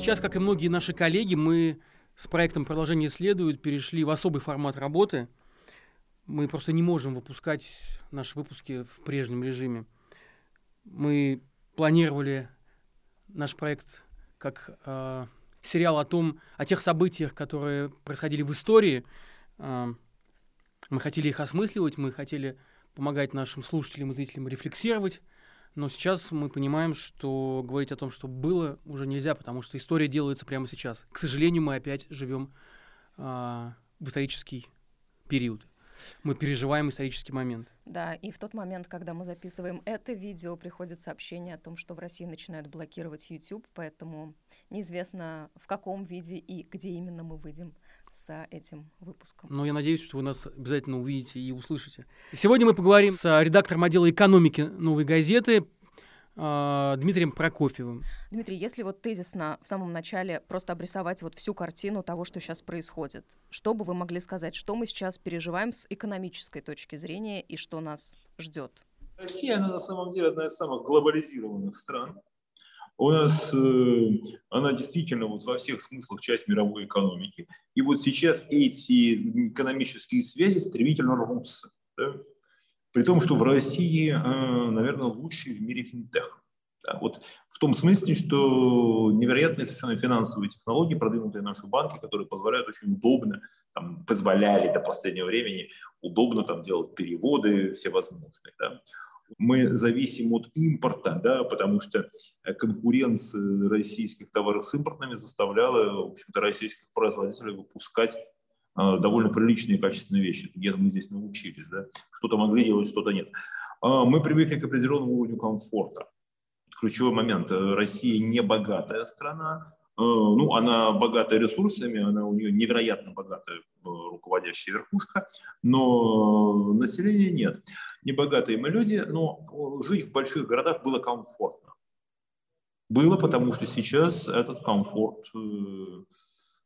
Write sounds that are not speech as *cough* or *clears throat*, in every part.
сейчас, как и многие наши коллеги, мы с проектом «Продолжение следует» перешли в особый формат работы. Мы просто не можем выпускать наши выпуски в прежнем режиме. Мы планировали наш проект как э, сериал о том, о тех событиях, которые происходили в истории. Э, мы хотели их осмысливать, мы хотели помогать нашим слушателям и зрителям рефлексировать но сейчас мы понимаем, что говорить о том, что было, уже нельзя, потому что история делается прямо сейчас. К сожалению, мы опять живем а, в исторический период. Мы переживаем исторический момент. Да, и в тот момент, когда мы записываем это видео, приходит сообщение о том, что в России начинают блокировать YouTube, поэтому неизвестно в каком виде и где именно мы выйдем с этим выпуском. Но я надеюсь, что вы нас обязательно увидите и услышите. Сегодня мы поговорим с редактором отдела экономики «Новой газеты» а, Дмитрием Прокофьевым. Дмитрий, если вот тезисно в самом начале просто обрисовать вот всю картину того, что сейчас происходит, что бы вы могли сказать, что мы сейчас переживаем с экономической точки зрения и что нас ждет? Россия, она на самом деле одна из самых глобализированных стран. У нас э, она действительно вот во всех смыслах часть мировой экономики. И вот сейчас эти экономические связи стремительно рвутся. Да? При том, что в России, э, наверное, лучший в мире финтех. Да, вот в том смысле, что невероятные совершенно финансовые технологии, продвинутые наши банки, которые позволяют очень удобно, там, позволяли до последнего времени удобно там, делать переводы всевозможные. Да мы зависим от импорта, да, потому что конкуренция российских товаров с импортными заставляла, в общем-то, российских производителей выпускать а, довольно приличные качественные вещи. Где-то мы здесь научились, да, что-то могли делать, что-то нет. А, мы привыкли к определенному уровню комфорта. Ключевой момент. Россия не богатая страна, Э, ну, она богата ресурсами, она у нее невероятно богатая э, руководящая верхушка, но населения нет. Небогатые мы люди, но жить в больших городах было комфортно. Было, потому что сейчас этот комфорт, э,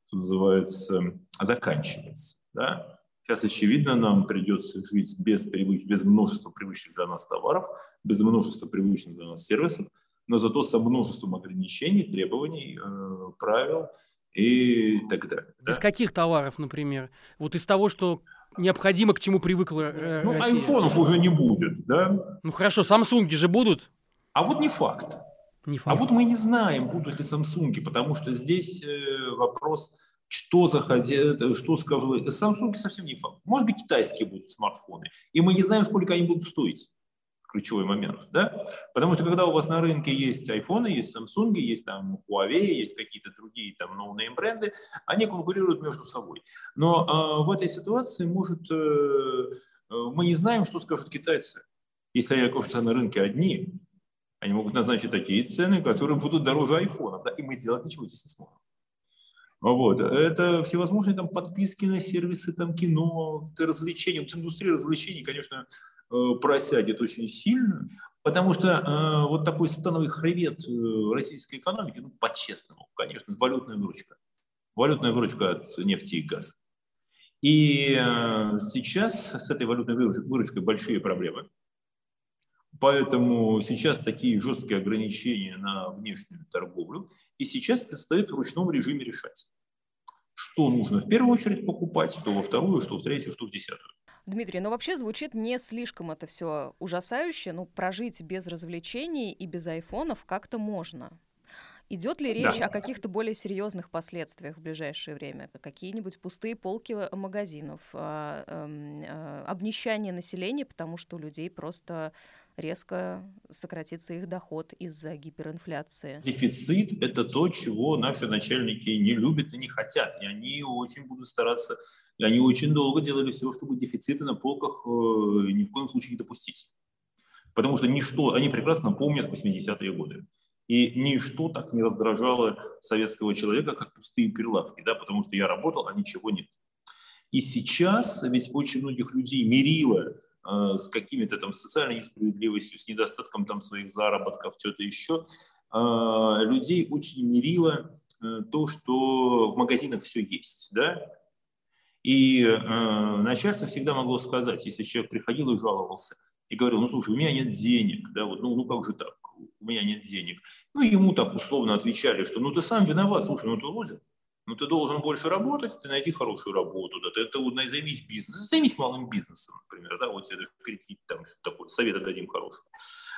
что называется, заканчивается. Да? Сейчас, очевидно, нам придется жить без, привыч... без множества привычных для нас товаров, без множества привычных для нас сервисов, но зато со множеством ограничений, требований, э, правил и так далее. Из да? каких товаров, например? Вот из того, что необходимо, к чему привыкла э, ну, Россия. Айфонов уже не будет, да? Ну, хорошо, Самсунги же будут? А вот не факт. Не факт. А вот мы не знаем, будут ли Самсунги, потому что здесь э, вопрос, что захотят, что скажу. Samsung совсем не факт. Может быть, китайские будут смартфоны. И мы не знаем, сколько они будут стоить ключевой момент, да? Потому что когда у вас на рынке есть iPhone, есть Samsung, есть там Huawei, есть какие-то другие там no-name бренды, они конкурируют между собой. Но э, в этой ситуации может э, э, мы не знаем, что скажут китайцы. Если они окажутся на рынке одни, они могут назначить такие цены, которые будут дороже айфонов, да, и мы сделать ничего здесь не сможем. Вот. Это всевозможные там подписки на сервисы, там кино, развлечения. Вот индустрия развлечений, конечно, Э, просядет очень сильно, потому что э, вот такой становый хребет э, российской экономики, ну, по-честному, конечно, валютная выручка. Валютная выручка от нефти и газа. И сейчас с этой валютной выручкой большие проблемы. Поэтому сейчас такие жесткие ограничения на внешнюю торговлю. И сейчас предстоит в ручном режиме решать, что нужно в первую очередь покупать, что во вторую, что в третью, что в десятую. Дмитрий, ну вообще звучит не слишком это все ужасающе, ну прожить без развлечений и без айфонов как-то можно. Идет ли речь да. о каких-то более серьезных последствиях в ближайшее время? Какие-нибудь пустые полки магазинов, а, а, обнищание населения, потому что у людей просто резко сократится их доход из-за гиперинфляции. Дефицит – это то, чего наши начальники не любят и не хотят. И они очень будут стараться, и они очень долго делали все, чтобы дефициты на полках э, ни в коем случае не допустить. Потому что ничто, они прекрасно помнят 80-е годы. И ничто так не раздражало советского человека, как пустые прилавки, да, потому что я работал, а ничего нет. И сейчас ведь очень многих людей мерило с какими-то там социальной несправедливостью, с недостатком там своих заработков, что-то еще, э, людей очень мерило э, то, что в магазинах все есть, да, и э, начальство всегда могло сказать, если человек приходил и жаловался, и говорил, ну слушай, у меня нет денег, да, вот, ну, ну как же так, у меня нет денег. Ну, ему так условно отвечали, что ну ты сам виноват, слушай, ну ты лузер. Ну, ты должен больше работать, ты найди хорошую работу, да, ты, вот, займись бизнесом, займись малым бизнесом, например, да, вот тебе кредит, там, что такое, советы дадим хорошие.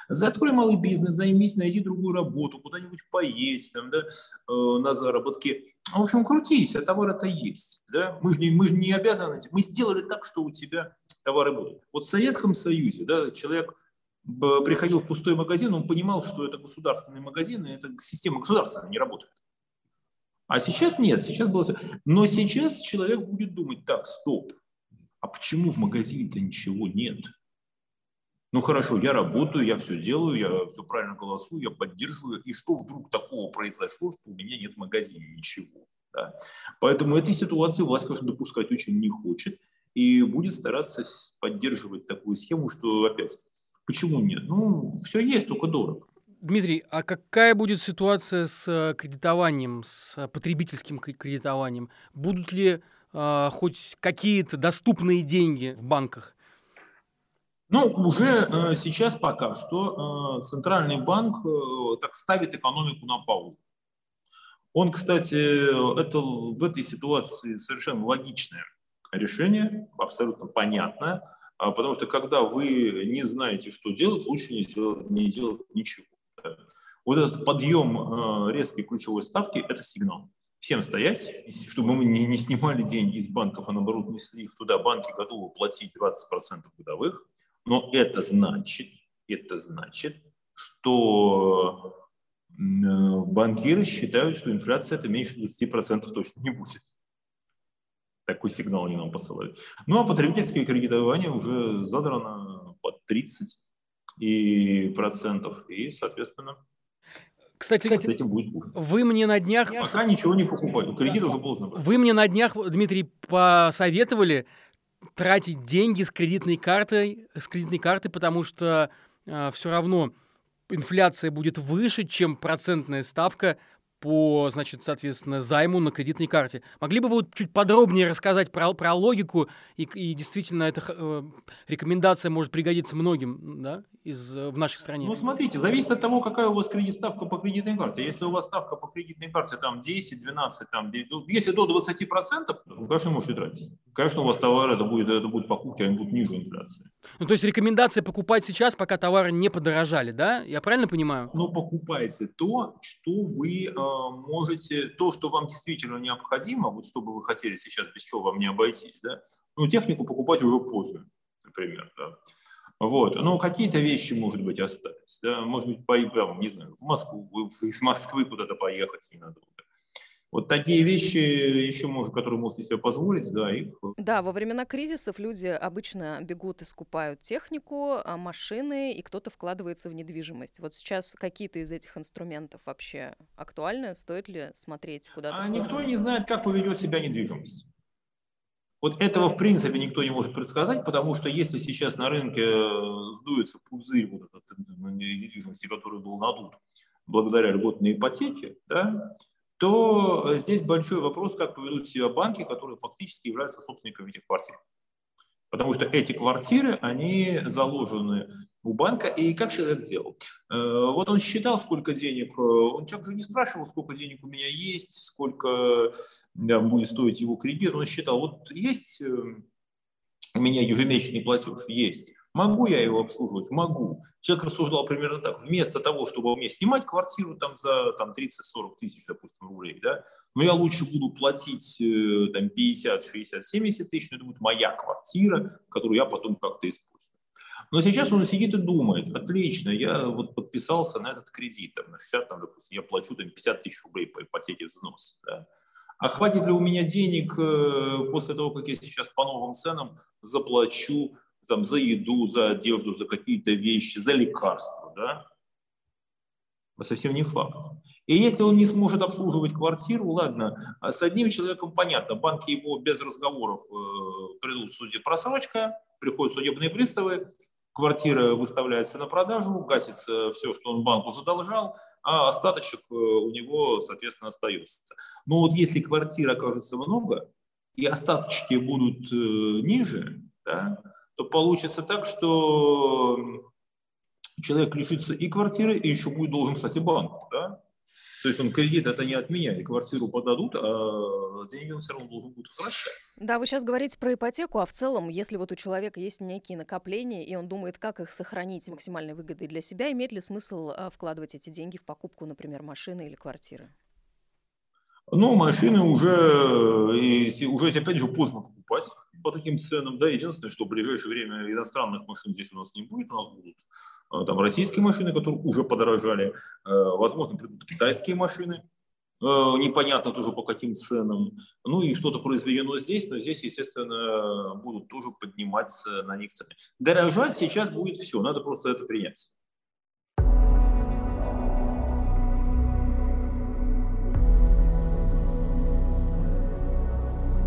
Закрой малый бизнес, займись, найди другую работу, куда-нибудь поесть, там, да, э, на заработки. В общем, крутись, а товар это есть. Да? Мы же не, мы же не обязаны, мы сделали так, что у тебя товары будут. Вот в Советском Союзе да, человек приходил в пустой магазин, он понимал, что это государственный магазин, и эта система государственная не работает. А сейчас нет, сейчас было... Но сейчас человек будет думать, так, стоп, а почему в магазине-то ничего нет? Ну хорошо, я работаю, я все делаю, я все правильно голосую, я поддерживаю. И что вдруг такого произошло, что у меня нет в магазине ничего? Да? Поэтому этой ситуации власть, конечно, допускать очень не хочет и будет стараться поддерживать такую схему, что опять, почему нет? Ну, все есть, только дорого. Дмитрий, а какая будет ситуация с э, кредитованием, с э, потребительским кредитованием? Будут ли э, хоть какие-то доступные деньги в банках? Ну, уже э, сейчас пока что э, центральный банк э, так ставит экономику на паузу. Он, кстати, это в этой ситуации совершенно логичное решение, абсолютно понятное, а потому что когда вы не знаете, что делать, лучше не делать, не делать ничего. Вот этот подъем резкой ключевой ставки – это сигнал. Всем стоять, чтобы мы не, не снимали деньги из банков, а наоборот несли их туда. Банки готовы платить 20% годовых. Но это значит, это значит, что банкиры считают, что инфляция это меньше 20% точно не будет. Такой сигнал они нам посылают. Ну а потребительское кредитование уже задрано под 30 и процентов. И, соответственно, кстати, с этим будет вы мне на днях... Пока ничего не покупаю. Кредит уже поздно. Вы мне на днях, Дмитрий, посоветовали тратить деньги с кредитной картой, с кредитной карты, потому что э, все равно инфляция будет выше, чем процентная ставка по, значит, соответственно, займу на кредитной карте. Могли бы вы вот чуть подробнее рассказать про, про логику, и, и действительно эта э, рекомендация может пригодиться многим, да, из, э, в нашей стране? Ну, смотрите, зависит от того, какая у вас кредит ставка по кредитной карте. Если у вас ставка по кредитной карте там 10, 12, там, если до 20 процентов, вы, конечно, можете тратить. Конечно, у вас товары, это будет, это будут покупки, они будут ниже инфляции. Ну, то есть рекомендация покупать сейчас, пока товары не подорожали, да? Я правильно понимаю? Ну, покупайте то, что вы э, можете, то, что вам действительно необходимо, вот что бы вы хотели сейчас, без чего вам не обойтись, да? Ну, технику покупать уже поздно, например, да. Вот. Но какие-то вещи, может быть, остались. Да? Может быть, по, не знаю, в Москву, из Москвы куда-то поехать ненадолго. Вот такие вещи еще, может, которые можете себе позволить, да, их... Да, во времена кризисов люди обычно бегут и скупают технику, а, машины, и кто-то вкладывается в недвижимость. Вот сейчас какие-то из этих инструментов вообще актуальны? Стоит ли смотреть куда-то? А никто не знает, как поведет себя недвижимость. Вот этого, в принципе, никто не может предсказать, потому что если сейчас на рынке э, сдуется пузырь вот этот недвижимости, который был надут благодаря льготной ипотеке, да, то здесь большой вопрос, как поведут себя банки, которые фактически являются собственниками этих квартир. Потому что эти квартиры, они заложены у банка. И как человек сделал? Э, вот он считал, сколько денег. Э, он человек же не спрашивал, сколько денег у меня есть, сколько будет стоить его кредит. Он считал, вот есть э, у меня ежемесячный платеж? Есть. Могу я его обслуживать? Могу. Человек рассуждал примерно так. Вместо того, чтобы мне снимать квартиру там, за там, 30-40 тысяч, допустим, рублей, да, но я лучше буду платить э, там, 50, 60, 70 тысяч, но это будет моя квартира, которую я потом как-то использую. Но сейчас он сидит и думает, отлично, я вот подписался на этот кредит, там, на 60, там, допустим, я плачу там, 50 тысяч рублей по ипотеке взнос. Да. А хватит ли у меня денег э, после того, как я сейчас по новым ценам заплачу там, за еду, за одежду, за какие-то вещи, за лекарства, да? Совсем не факт. И если он не сможет обслуживать квартиру, ладно, а с одним человеком понятно, банки его без разговоров э, придут в суде просрочка, приходят судебные приставы, квартира выставляется на продажу, гасится все, что он банку задолжал, а остаточек э, у него, соответственно, остается. Но вот если квартир окажется много, и остаточки будут э, ниже, да, то получится так, что человек лишится и квартиры, и еще будет должен, кстати, банку. Да? То есть он кредит это не от меня, и квартиру подадут, а деньги он все равно должен будет возвращать. Да, вы сейчас говорите про ипотеку, а в целом, если вот у человека есть некие накопления, и он думает, как их сохранить максимальной выгодой для себя, имеет ли смысл а, вкладывать эти деньги в покупку, например, машины или квартиры? Ну, машины уже, и, уже опять же поздно покупать по таким ценам. Да, единственное, что в ближайшее время иностранных машин здесь у нас не будет, у нас будут а, там российские машины, которые уже подорожали, а, возможно, придут китайские машины, а, непонятно тоже по каким ценам. Ну и что-то произведено здесь, но здесь, естественно, будут тоже подниматься на них цены. Дорожать сейчас будет все, надо просто это принять.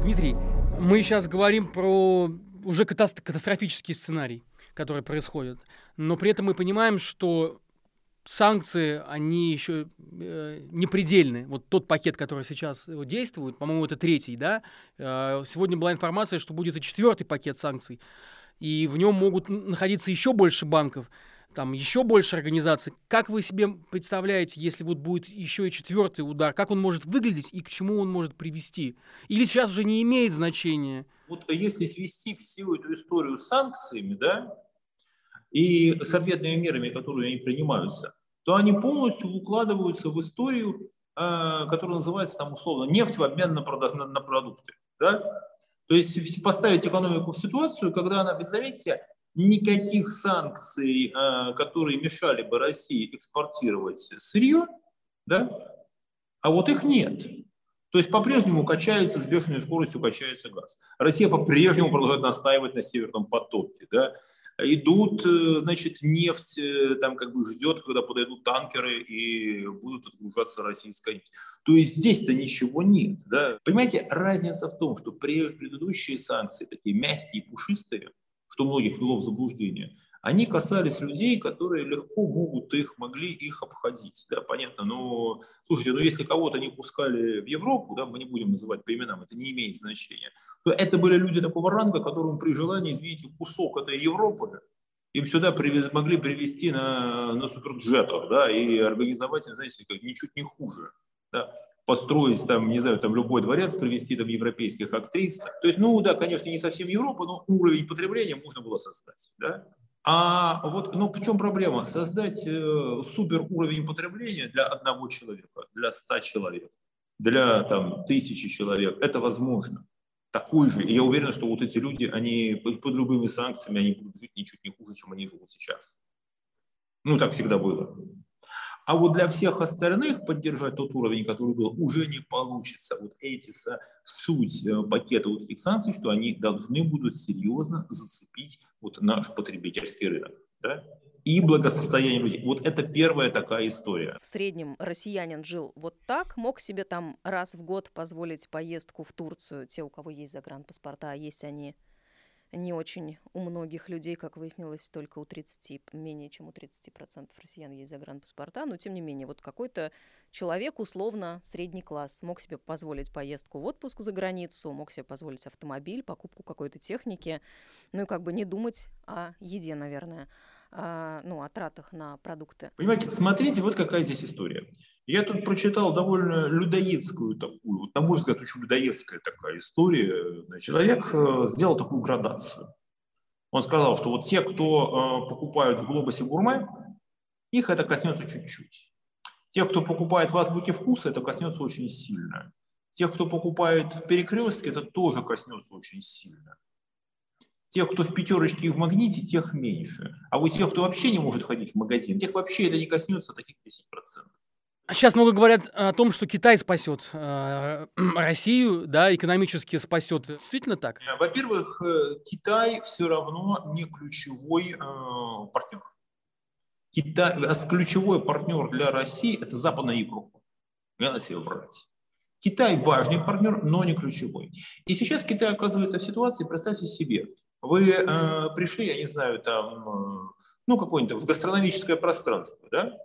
Дмитрий, мы сейчас говорим про уже катастрофический сценарий, который происходит. Но при этом мы понимаем, что санкции, они еще э, не предельны. Вот тот пакет, который сейчас действует, по-моему, это третий, да? Э, сегодня была информация, что будет и четвертый пакет санкций. И в нем могут находиться еще больше банков там еще больше организаций. Как вы себе представляете, если вот будет еще и четвертый удар, как он может выглядеть и к чему он может привести? Или сейчас уже не имеет значения? Вот если свести всю эту историю с санкциями, да, и с ответными мерами, которые они принимаются, то они полностью укладываются в историю, а, которая называется там условно нефть в обмен на, на, на продукты. Да? То есть поставить экономику в ситуацию, когда она, ведь заметьте, никаких санкций, а, которые мешали бы России экспортировать сырье, да? а вот их нет. То есть по-прежнему качается, с бешеной скоростью качается газ. Россия по-прежнему продолжает настаивать на Северном потоке. Да? Идут, э, значит, нефть э, там как бы ждет, когда подойдут танкеры и будут отгружаться российская нефть. То есть здесь-то ничего нет. Да? Понимаете, разница в том, что предыдущие санкции, такие мягкие, пушистые, что многих ввело в заблуждение, они касались людей, которые легко могут их, могли их обходить. Да, понятно, но, слушайте, ну если кого-то не пускали в Европу, да, мы не будем называть по именам, это не имеет значения, то это были люди такого ранга, которым при желании, извините, кусок этой Европы им сюда привез, могли привезти на, на суперджетах, да, и организовать, знаете, как ничуть не хуже. Да построить там, не знаю, там любой дворец, привести там европейских актрис. То есть, ну да, конечно, не совсем Европа, но уровень потребления можно было создать. Да? А вот, ну в чем проблема? Создать э, супер уровень потребления для одного человека, для ста человек, для там тысячи человек, это возможно. Такой же. И я уверен, что вот эти люди, они под, под любыми санкциями, они будут жить ничуть не хуже, чем они живут сейчас. Ну, так всегда было. А вот для всех остальных поддержать тот уровень, который был, уже не получится. Вот эти суть э, пакета вот этих санкций, что они должны будут серьезно зацепить вот наш потребительский рынок. Да? и благосостояние людей. Вот это первая такая история. В среднем россиянин жил вот так, мог себе там раз в год позволить поездку в Турцию, те, у кого есть загранпаспорта, а есть они не очень у многих людей, как выяснилось, только у 30, менее чем у 30% россиян есть загранпаспорта, но тем не менее, вот какой-то человек, условно, средний класс, мог себе позволить поездку в отпуск за границу, мог себе позволить автомобиль, покупку какой-то техники, ну и как бы не думать о еде, наверное. А, ну, о тратах на продукты. Понимаете, смотрите, вот какая здесь история. Я тут прочитал довольно людоедскую такую, вот, на мой взгляд, очень людоедская такая история. Человек э, сделал такую градацию. Он сказал, что вот те, кто э, покупают в Глобусе Гурме, их это коснется чуть-чуть. Тех, кто покупает в Азбуке Вкуса, это коснется очень сильно. Тех, кто покупает в Перекрестке, это тоже коснется очень сильно. Тех, кто в пятерочке и в магните, тех меньше. А вот тех, кто вообще не может ходить в магазин, тех вообще это не коснется таких 10%. Сейчас много говорят о том, что Китай спасет э, *clears throat* Россию, да, экономически спасет. Действительно так? Э, во-первых, э, Китай все равно не ключевой э, партнер. Китай, а ключевой партнер для России – это Западная Европа. Я на себя брать. Китай важный партнер, но не ключевой. И сейчас Китай оказывается в ситуации, представьте себе, вы э, пришли, я не знаю, там, э, ну, какое-нибудь в гастрономическое пространство, да,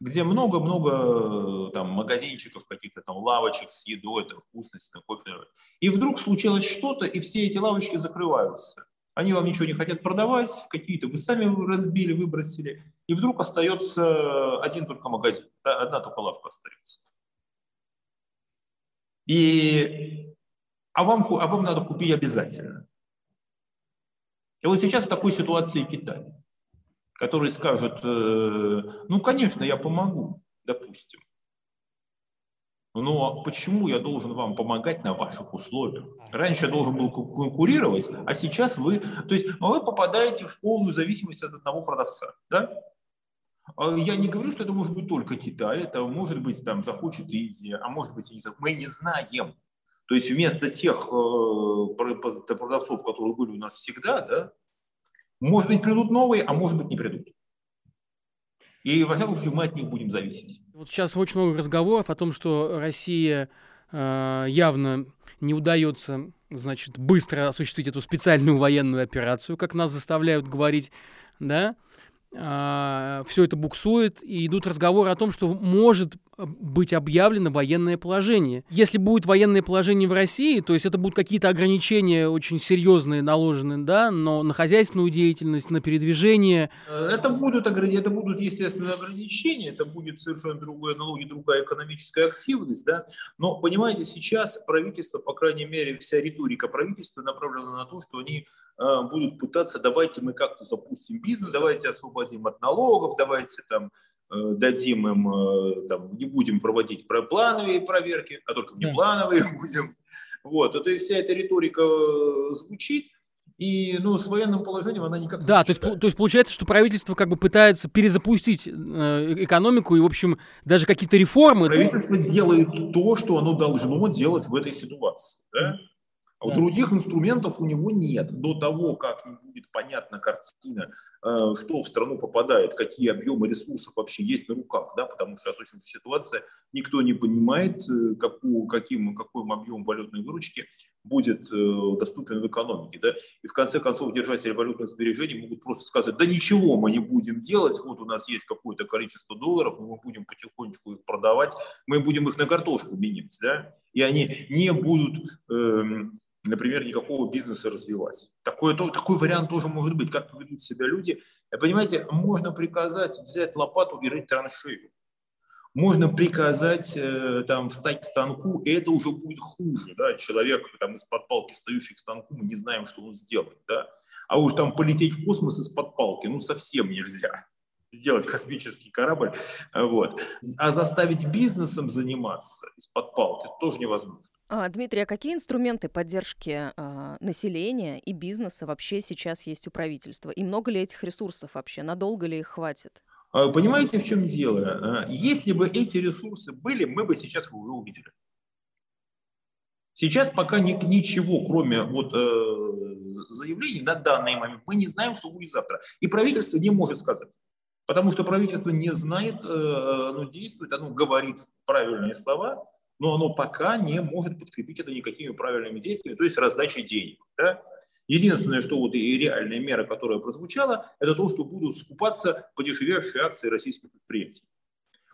где много-много э, там магазинчиков, каких-то там лавочек с едой, там, вкусностью, там, кофе. И вдруг случилось что-то, и все эти лавочки закрываются. Они вам ничего не хотят продавать, какие-то вы сами разбили, выбросили, и вдруг остается один только магазин, одна только лавка остается. И, а, вам, а вам надо купить обязательно. И вот сейчас в такой ситуации Китай, который скажет, э, ну, конечно, я помогу, допустим. Но почему я должен вам помогать на ваших условиях? Раньше я должен был конкурировать, а сейчас вы... То есть вы попадаете в полную зависимость от одного продавца. Да? А я не говорю, что это может быть только Китай, это может быть там захочет Индия, а может быть и не захочет. Мы не знаем. То есть вместо тех э, продавцов, которые были у нас всегда, да, может быть придут новые, а может быть не придут. И, во всяком случае, мы от них будем зависеть. Вот сейчас очень много разговоров о том, что Россия э, явно не удается, значит, быстро осуществить эту специальную военную операцию, как нас заставляют говорить, да, все это буксует, и идут разговоры о том, что может быть объявлено военное положение. Если будет военное положение в России, то есть это будут какие-то ограничения очень серьезные наложены, да, но на хозяйственную деятельность, на передвижение. Это будут, это будут естественно, ограничения, это будет совершенно другая налоги, другая экономическая активность, да, но, понимаете, сейчас правительство, по крайней мере, вся риторика правительства направлена на то, что они э, будут пытаться, давайте мы как-то запустим бизнес, давайте освободим от налогов, давайте там Э, дадим им, э, там, не будем проводить плановые проверки, а только внеплановые *laughs* будем. Вот, это вся эта риторика э, звучит, и ну, с военным положением она никак да, не то есть, то есть получается, что правительство как бы пытается перезапустить э, экономику и, в общем, даже какие-то реформы. Правительство делает то, что оно должно делать в этой ситуации. Да? А да. других инструментов у него нет. До того, как не будет понятна картина, что в страну попадает, какие объемы ресурсов вообще есть на руках, да, потому что сейчас очень ситуация, никто не понимает, э, какую, каким, какой объем валютной выручки будет э, доступен в экономике. Да? И в конце концов держатели валютных сбережений могут просто сказать, да ничего мы не будем делать, вот у нас есть какое-то количество долларов, мы будем потихонечку их продавать, мы будем их на картошку менять. Да? И они не будут... Э, например, никакого бизнеса развивать. Такой, то, такой вариант тоже может быть. Как ведут себя люди. Понимаете, можно приказать взять лопату и рыть траншею. Можно приказать э, там, встать к станку, и это уже будет хуже. Да? Человек там, из-под палки, встающий к станку, мы не знаем, что он сделает. Да? А уж там полететь в космос из-под палки, ну совсем нельзя сделать космический корабль. Вот. А заставить бизнесом заниматься из-под палки тоже невозможно. А, Дмитрий, а какие инструменты поддержки а, населения и бизнеса вообще сейчас есть у правительства? И много ли этих ресурсов вообще? Надолго ли их хватит? А, понимаете, в чем дело? Если бы эти ресурсы были, мы бы сейчас уже увидели. Сейчас пока ни, ничего, кроме вот, э, заявлений на данный момент, мы не знаем, что будет завтра. И правительство не может сказать. Потому что правительство не знает, э, оно действует, оно говорит правильные слова, но оно пока не может подкрепить это никакими правильными действиями, то есть раздачей денег. Да? Единственное, что вот и реальная мера, которая прозвучала, это то, что будут скупаться подешевевшие акции российских предприятий.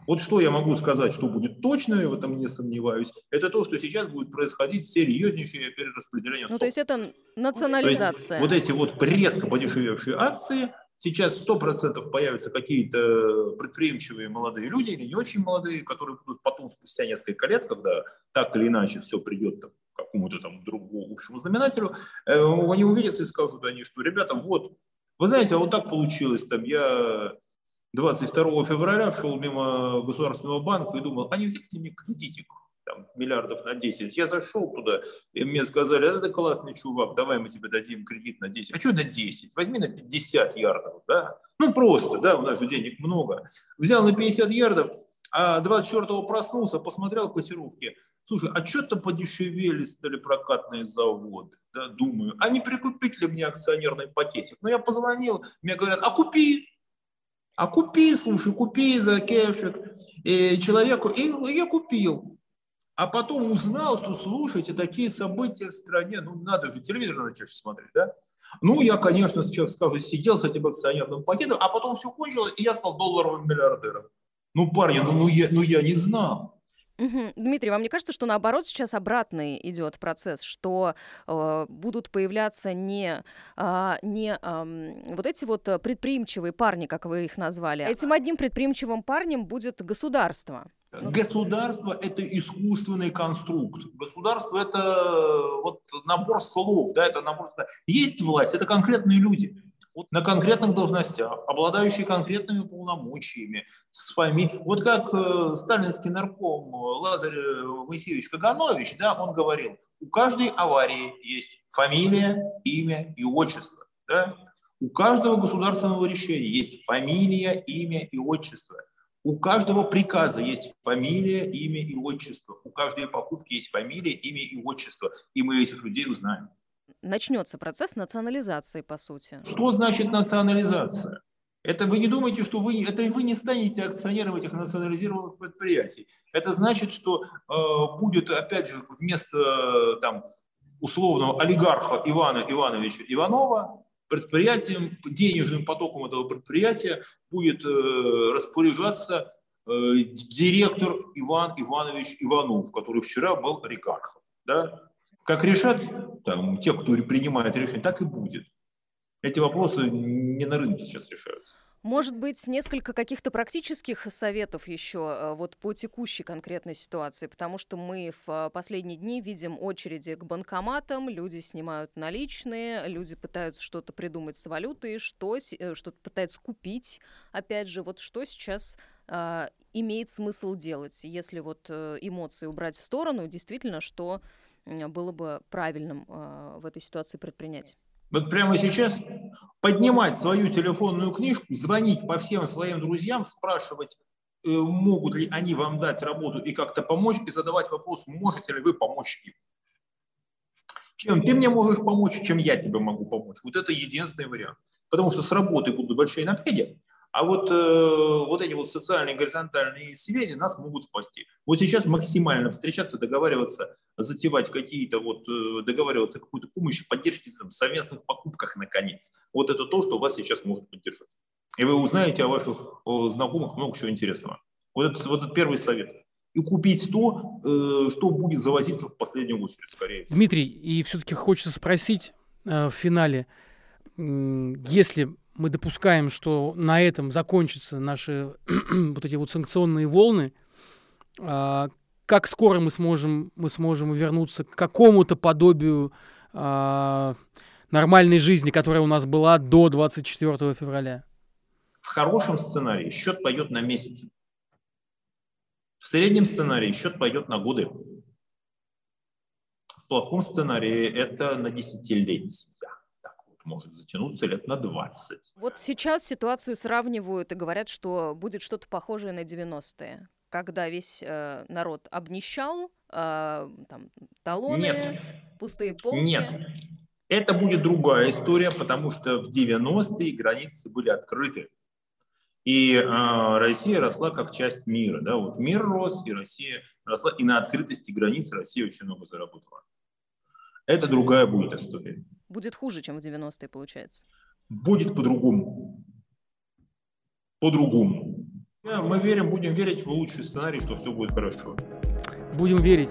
Вот что я могу сказать, что будет точно, я в этом не сомневаюсь, это то, что сейчас будет происходить серьезнейшее перераспределение Ну, то есть это национализация. вот эти вот резко подешевевшие акции, Сейчас 100% появятся какие-то предприимчивые молодые люди или не очень молодые, которые будут потом, спустя несколько лет, когда так или иначе все придет там, к какому-то там другому общему знаменателю, э, они увидятся и скажут они, что, ребята, вот, вы знаете, а вот так получилось, там, я 22 февраля шел мимо Государственного банка и думал, а не взять мне кредитик там, миллиардов на 10. Я зашел туда, и мне сказали, это классный чувак, давай мы тебе дадим кредит на 10. А что на 10? Возьми на 50 ярдов, да? Ну просто, да, у нас же денег много. Взял на 50 ярдов, а 24-го проснулся, посмотрел котировки. Слушай, а что-то подешевели стали прокатные заводы. Да, думаю, а не прикупить ли мне акционерный пакетик? Ну, я позвонил, мне говорят, а купи. А купи, слушай, купи за кэшек и человеку. И я купил. А потом узнал, что слушайте, такие события в стране, ну надо же, телевизор надо чаще смотреть, да? Ну, я, конечно, сейчас скажу, сидел с этим акционерным пакетом, а потом все кончилось, и я стал долларовым миллиардером. Ну, парни, ну, ну, я, ну я не знал. Угу. Дмитрий, вам не кажется, что наоборот сейчас обратный идет процесс, что э, будут появляться не, э, не э, вот эти вот предприимчивые парни, как вы их назвали, этим одним предприимчивым парнем будет государство? Ну, Государство – это искусственный конструкт. Государство – это вот набор слов, да, это набор. Есть власть – это конкретные люди на конкретных должностях, обладающие конкретными полномочиями, с фамилией. Вот как э, сталинский нарком Лазарь Моисеевич Каганович, да, он говорил, у каждой аварии есть фамилия, имя и отчество. Да? У каждого государственного решения есть фамилия, имя и отчество. У каждого приказа есть фамилия, имя и отчество. У каждой покупки есть фамилия, имя и отчество. И мы этих людей узнаем начнется процесс национализации, по сути. Что значит национализация? Это вы не думаете, что вы, это вы не станете акционером этих национализированных предприятий. Это значит, что э, будет, опять же, вместо там, условного олигарха Ивана Ивановича Иванова, предприятием, денежным потоком этого предприятия будет э, распоряжаться э, директор Иван Иванович Иванов, который вчера был олигархом. Да? Как решат там, те, кто принимает решение, так и будет. Эти вопросы не на рынке сейчас решаются. Может быть, несколько каких-то практических советов еще э, вот по текущей конкретной ситуации, потому что мы в э, последние дни видим очереди к банкоматам, люди снимают наличные, люди пытаются что-то придумать с валютой, что, э, что-то пытаются купить. Опять же, вот что сейчас э, имеет смысл делать, если вот эмоции убрать в сторону, действительно, что было бы правильным а, в этой ситуации предпринять? Вот прямо сейчас поднимать свою телефонную книжку, звонить по всем своим друзьям, спрашивать, э, могут ли они вам дать работу и как-то помочь, и задавать вопрос, можете ли вы помочь им. Чем ты мне можешь помочь, чем я тебе могу помочь. Вот это единственный вариант. Потому что с работы будут большие напряги, а вот, э, вот эти вот социальные горизонтальные связи нас могут спасти. Вот сейчас максимально встречаться, договариваться, затевать какие-то вот, э, договариваться о какой-то помощи, поддержке, там, совместных покупках, наконец. Вот это то, что вас сейчас может поддержать. И вы узнаете о ваших знакомых много чего интересного. Вот это, вот это первый совет. И купить то, э, что будет завозиться в последнюю очередь, скорее всего. Дмитрий, и все-таки хочется спросить в финале, если мы допускаем, что на этом закончатся наши *clears throat* вот эти вот санкционные волны, а, как скоро мы сможем, мы сможем вернуться к какому-то подобию а, нормальной жизни, которая у нас была до 24 февраля? В хорошем сценарии счет пойдет на месяцы. В среднем сценарии счет пойдет на годы. В плохом сценарии это на десятилетия может затянуться лет на 20. Вот сейчас ситуацию сравнивают и говорят, что будет что-то похожее на 90-е, когда весь э, народ обнищал, э, там, талоны, Нет. пустые полки. Нет, это будет другая история, потому что в 90-е границы были открыты. И э, Россия росла как часть мира. Да? Вот мир рос, и Россия росла, и на открытости границ Россия очень много заработала. Это другая будет история. Будет хуже, чем в 90-е, получается? Будет по-другому. По-другому. Мы верим, будем верить в лучший сценарий, что все будет хорошо. Будем верить.